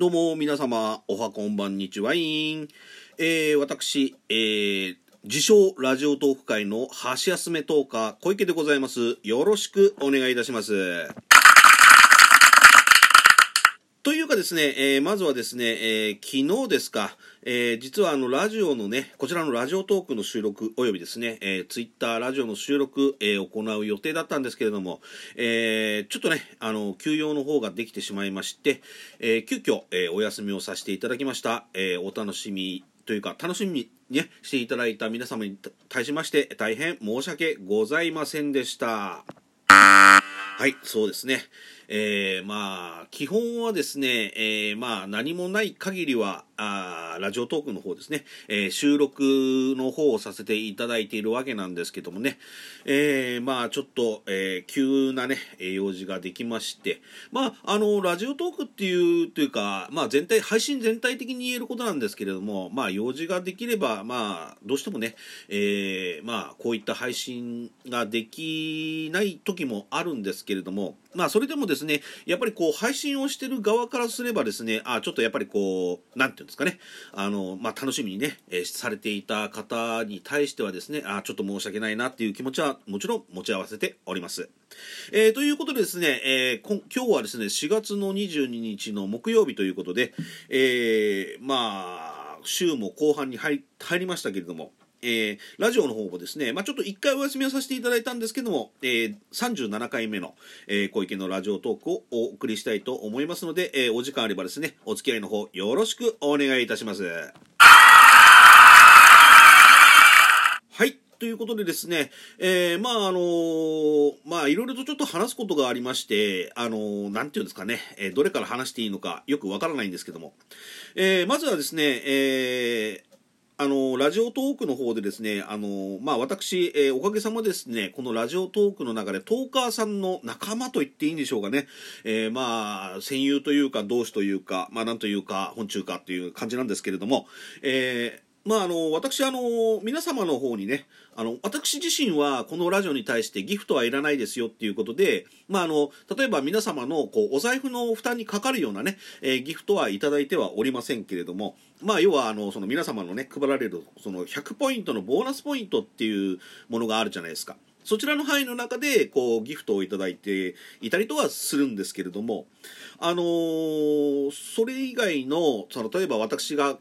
どうも皆様、おはこんばんにちはイン。えー、私、えー、自称ラジオトーク界の箸休めトーカー、小池でございます。よろしくお願いいたします。というかですね、えー、まずはですね、えー、昨日ですか、えー、実はあのラジオのね、こちらのラジオトークの収録およびですね、えー、ツイッターラジオの収録、えー、行う予定だったんですけれども、えー、ちょっとね、あの、休養の方ができてしまいまして、えー、急遽、えー、お休みをさせていただきました。えー、お楽しみというか、楽しみにね、していただいた皆様に対しまして、大変申し訳ございませんでした。はい、そうですね。えー、まあ、基本はですね、えー、まあ、何もない限りは、あラジオトークの方ですね、えー、収録の方をさせていただいているわけなんですけどもね、えー、まあ、ちょっと、えー、急なね、用事ができまして、まあ、あの、ラジオトークっていう、というか、まあ、全体、配信全体的に言えることなんですけれども、まあ、用事ができれば、まあ、どうしてもね、え、まあ、こういった配信ができない時もあるんですけれども、まあ、それでもですね、やっぱりこう、配信をしてる側からすればですね、あ、ちょっとやっぱりこう、なんていうんですかね、あの、まあ、楽しみにね、えー、されていた方に対してはですね、あ、ちょっと申し訳ないなっていう気持ちは、もちろん持ち合わせております。えー、ということでですね、えー、今日はですね、4月の22日の木曜日ということで、えー、まあ、週も後半に入りましたけれども、えー、ラジオの方もですね、まあ、ちょっと一回お休みをさせていただいたんですけども、えー、37回目の、えー、小池のラジオトークをお送りしたいと思いますので、えー、お時間あればですね、お付き合いの方よろしくお願いいたします。はい。ということでですね、えー、まああのー、まあいろいろとちょっと話すことがありまして、あのー、なんていうんですかね、えー、どれから話していいのかよくわからないんですけども、えー、まずはですね、えー、あのラジオトークの方でですね、あのまあ、私、えー、おかげさまですね、このラジオトークの中でトーカーさんの仲間と言っていいんでしょうかね、えー、まあ、戦友というか、同志というか、まあ、なんというか、本中かという感じなんですけれども、えーまあ、あの私あの皆様の方にねあの私自身はこのラジオに対してギフトはいらないですよっていうことで、まあ、あの例えば皆様のこうお財布の負担にかかるようなね、えー、ギフトはいただいてはおりませんけれども、まあ、要はあのその皆様のね配られるその100ポイントのボーナスポイントっていうものがあるじゃないですか。そちらの範囲の中でこうギフトをいただいていたりとはするんですけれども、あのー、それ以外の例えば私が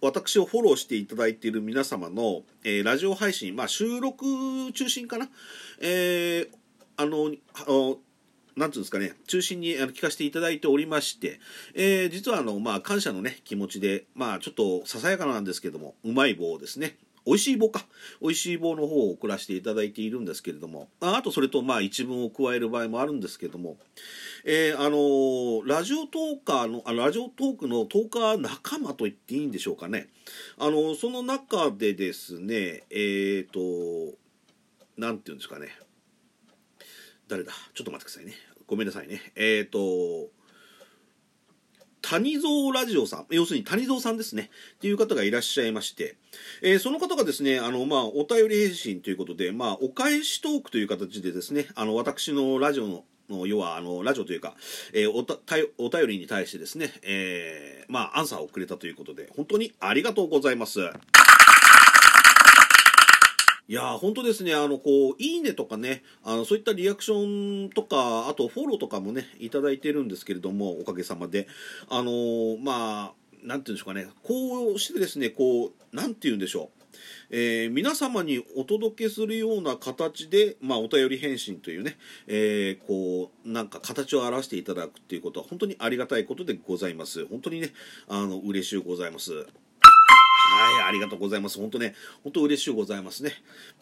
私をフォローしていただいている皆様の、えー、ラジオ配信、まあ、収録中心かな、えー、あの、あのなんていうんですかね、中心に聞かせていただいておりまして、えー、実はあの、まあ、感謝のね、気持ちで、まあ、ちょっとささやかなんですけども、うまい棒ですね。美味しい棒か。美味しい棒の方を送らせていただいているんですけれども、あとそれとまあ一文を加える場合もあるんですけども、えー、あのー、ラジオトーカーのあ、ラジオトークのトーカー仲間と言っていいんでしょうかね。あのー、その中でですね、えっ、と、なんていうんですかね。誰だ？ちょっと待ってくださいね。ごめんなさいね。えっ、と、谷蔵ラジオさん、要するに谷蔵さんですね、っていう方がいらっしゃいまして、えー、その方がですね、あの、まあ、お便り返信ということで、まあ、お返しトークという形でですね、あの、私のラジオのの要はあのラジオというか、えー、おたお便りに対してですね、えー、まあアンサーをくれたということで本当にありがとうございます。いや本当ですね、あの、こう、いいねとかね、あの、そういったリアクションとか、あとフォローとかもね、いただいてるんですけれども、おかげさまで。あのー、まあ、なんていうんでしょうかね、こうしてですね、こう、なんて言うんでしょう。えー、皆様にお届けするような形で、まあ、お便り返信というね、えー、こう、なんか形を表していただくっていうことは本当にありがたいことでございます。本当にね、あの、嬉しゅうございます。はい、ありがとうございます。本当ね、本当嬉しゅうございますね。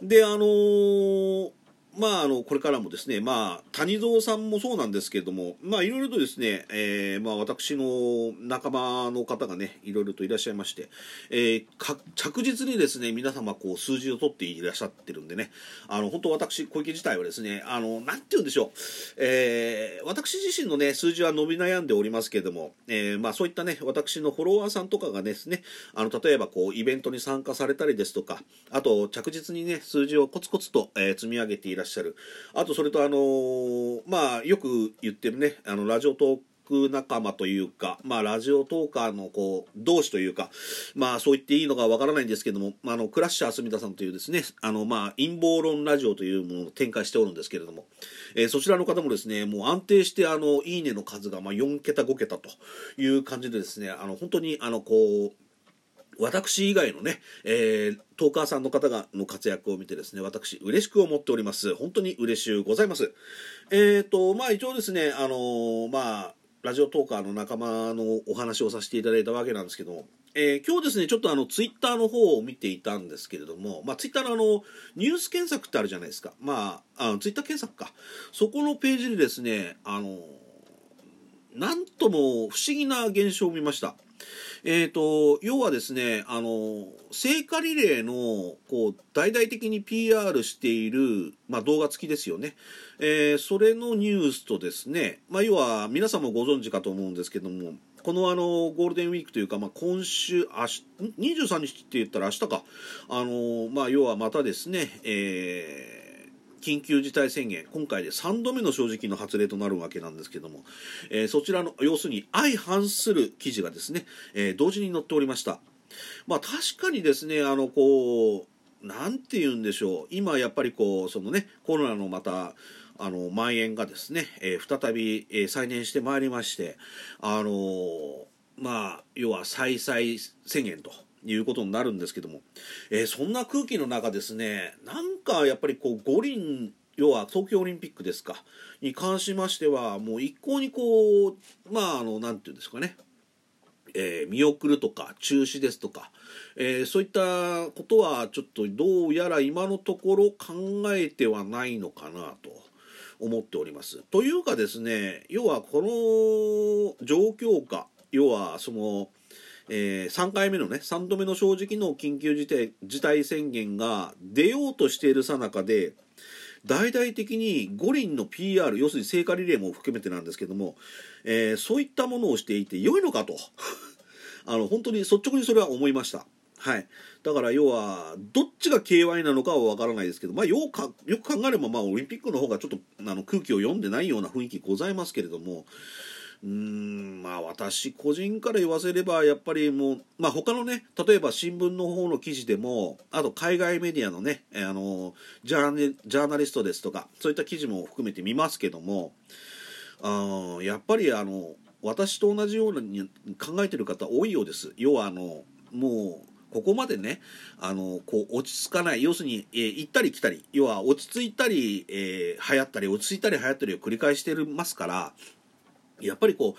で、あのーまあ、あのこれからもですね、まあ、谷蔵さんもそうなんですけれども、まあ、いろいろとですね、えーまあ、私の仲間の方がね、いろいろといらっしゃいまして、えー、着実にですね、皆様こう数字を取っていらっしゃってるんでね、あの本当私、小池自体はですね、あのなんて言うんでしょう、えー、私自身のね、数字は伸び悩んでおりますけれども、えーまあ、そういったね、私のフォロワーさんとかがですね、あの例えばこうイベントに参加されたりですとか、あと着実にね、数字をコツコツと、えー、積み上げていらっしゃる。しゃる。あとそれとあのー、まあよく言ってるねあのラジオトーク仲間というか、まあ、ラジオトーカーのこう同志というか、まあ、そう言っていいのかわからないんですけども、あのクラッシャー住田さんというですねあの、まあ、陰謀論ラジオというものを展開しておるんですけれども、えー、そちらの方もですねもう安定してあのいいねの数がまあ4桁5桁という感じでですねあの本当にあのこう私以外のね、えー、トーカーさんの方がの活躍を見てですね、私、嬉しく思っております。本当に嬉しゅうございます。えっ、ー、と、まあ一応ですね、あのー、まあ、ラジオトーカーの仲間のお話をさせていただいたわけなんですけども、えー、今日ですね、ちょっとあの、ツイッターの方を見ていたんですけれども、まあ、ツイッターのあの、ニュース検索ってあるじゃないですか。まあ、あのツイッター検索か。そこのページでですね、あの、なんとも不思議な現象を見ました。えーと、要はですねあの聖火リレーのこう大々的に PR している、まあ、動画付きですよね、えー、それのニュースとですね、まあ、要は皆さんもご存知かと思うんですけどもこのあのゴールデンウィークというか、まあ、今週明日23日って言ったら明日か。あの、まあ、要はまたですね、えー緊急事態宣言今回で3度目の正直の発令となるわけなんですけども、えー、そちらの要するに相反する記事がですね、えー、同時に載っておりました。まあ確かにですねあのこうなんて言うんでしょう。今やっぱりこうそのねコロナのまたあの蔓延がですね、えー、再び、えー、再燃してまいりましてあの、まあ要は再々宣言と。いうことになるんですけども、えー、そんな空気の中ですねなんかやっぱりこう五輪要は東京オリンピックですかに関しましてはもう一向にこうまああのなんていうんですかねえー、見送るとか中止ですとか、えー、そういったことはちょっとどうやら今のところ考えてはないのかなと思っております。というかですね要はこの状況下要はそのえー、3回目のね3度目の正直の緊急事態事態宣言が出ようとしているさなかで大々的に五輪の PR 要するに聖火リレーも含めてなんですけども、えー、そういったものをしていて良いのかと あの本当に率直にそれは思いました。はい、だから要はどっちが KY なのかは分からないですけど、まあ、よかよく考えれば、まあ、オリンピックの方がちょっとあの空気を読んでないような雰囲気ございますけれどもうんまあ私個人から言わせればやっぱりもうまあ他のね例えば新聞の方の記事でもあと海外メディアのねあのジャーナリストですとかそういった記事も含めて見ますけどもあやっぱりあの私と同じように考えてる方多いようです。要はあのもうここまでねあのこう落ち着かない。要するに、えー、行ったり来たり。要は落ち着いたり、えー、流行ったり落ち着いたり流行ったりを繰り返してますからやっぱりこ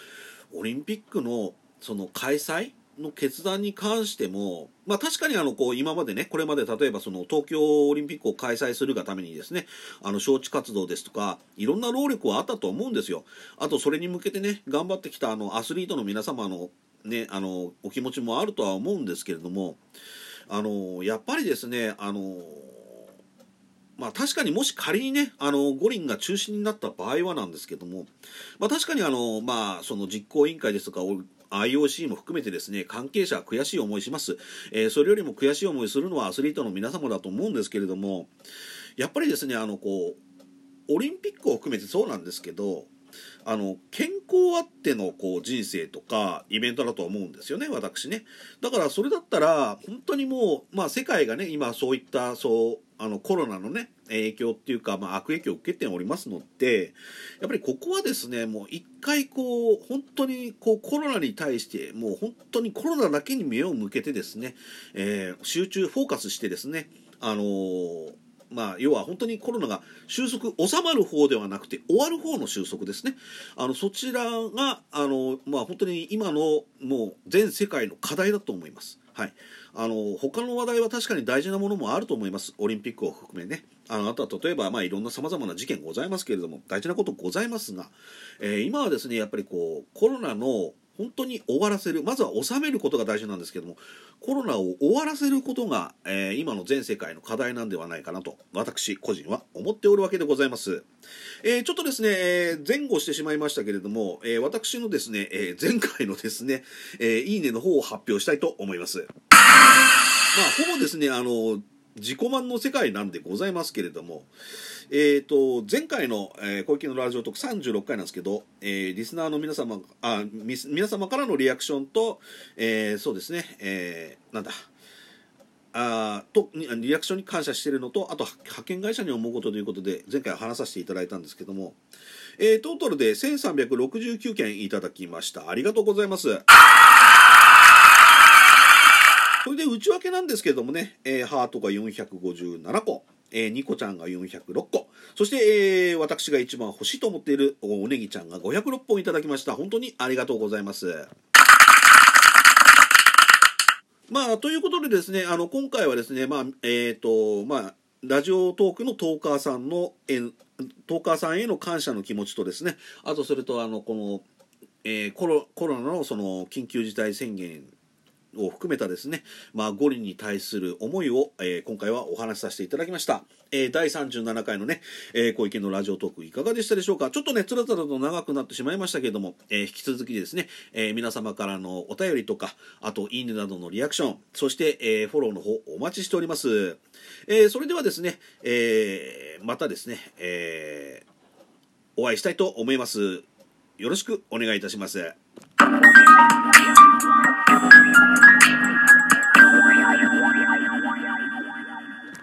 うオリンピックのその開催の決断に関しても、まあ確かにあのこう今までね、これまで例えばその東京オリンピックを開催するがためにですね、あの招致活動ですとか、いろんな労力はあったと思うんですよ。あとそれに向けてね、頑張ってきたあのアスリートの皆様のね、あのお気持ちもあるとは思うんですけれども、あのやっぱりですね、あのまあ確かにもし仮にね、あの、五輪が中止になった場合はなんですけども、まあ確かにあの、まあその実行委員会ですとか、IOC も含めてですね、関係者は悔しい思いします。えー、それよりも悔しい思いするのはアスリートの皆様だと思うんですけれども、やっぱりですね、あの、こう、オリンピックを含めてそうなんですけど、あの健康あってのこう人生とかイベントだと思うんですよね私ねだからそれだったら本当にもう、まあ、世界がね今そういったそうあのコロナのね影響っていうか、まあ、悪影響を受けておりますのでやっぱりここはですねもう一回こう本当にこうコロナに対してもう本当にコロナだけに目を向けてですね、えー、集中フォーカスしてですねあのーまあ、要は本当にコロナが収束収まる方ではなくて終わる方の収束ですねあのそちらがあの、まあ、本当に今のもう全世界の課題だと思います。はい、あの他の話題は確かに大事なものもあると思います。オリンピックを含めね。あのあとは例えば、まあ、いろんなさまざまな事件ございますけれども大事なことございますが、えー、今はですねやっぱりこうコロナの本当に終わらせるまずは収めることが大事なんですけどもコロナを終わらせることが、えー、今の全世界の課題なんではないかなと私個人は思っておるわけでございます、えー、ちょっとですね、えー、前後してしまいましたけれども、え私のですね、え前回のですね、えいいねの方を発表したいと思います。まあほぼですねあの自己満の世界なんでございますけれども、えーと、前回の、えー、小池のラジオトーク36回なんですけど、えー、リスナーの皆様あ皆様からのリアクションと、えー、そうですね、えー、なんだあとリアクションに感謝しているのとあと派遣会社に思うことということで前回話させていただいたんですけども、えー、トータルで1369件いただきました。ありがとうございます。それで内訳なんですけどもね、えー、ハートが457個。えー、ニコちゃんが406個。そして、えー、私が一番欲しいと思っているおネギちゃんが506本いただきました。本当にありがとうございます。まあ、ということでですね、あの、今回はですね、まあ、えっ、ー、と、まあ、ラジオトークのトーカーさんの、えトーカーさんへの感謝の気持ちとですね、あとそれと、あの、この、えー、コロコロナのその緊急事態宣言を含めたですね、まあ、五輪に対する思いを、えー、今回はお話しさせていただきました。えー、第37回のね、えー、小池のラジオトークいかがでしたでしょうか？ちょっとね、つらつらと長くなってしまいましたけれども、えー、引き続きですね、えー、皆様からのお便りとか、あと、いいねなどのリアクション、そして、えー、フォローの方お待ちしております。えー、それではですね、えー、またですね、えー、お会いしたいと思います。よろしくお願いいたします。Thank you.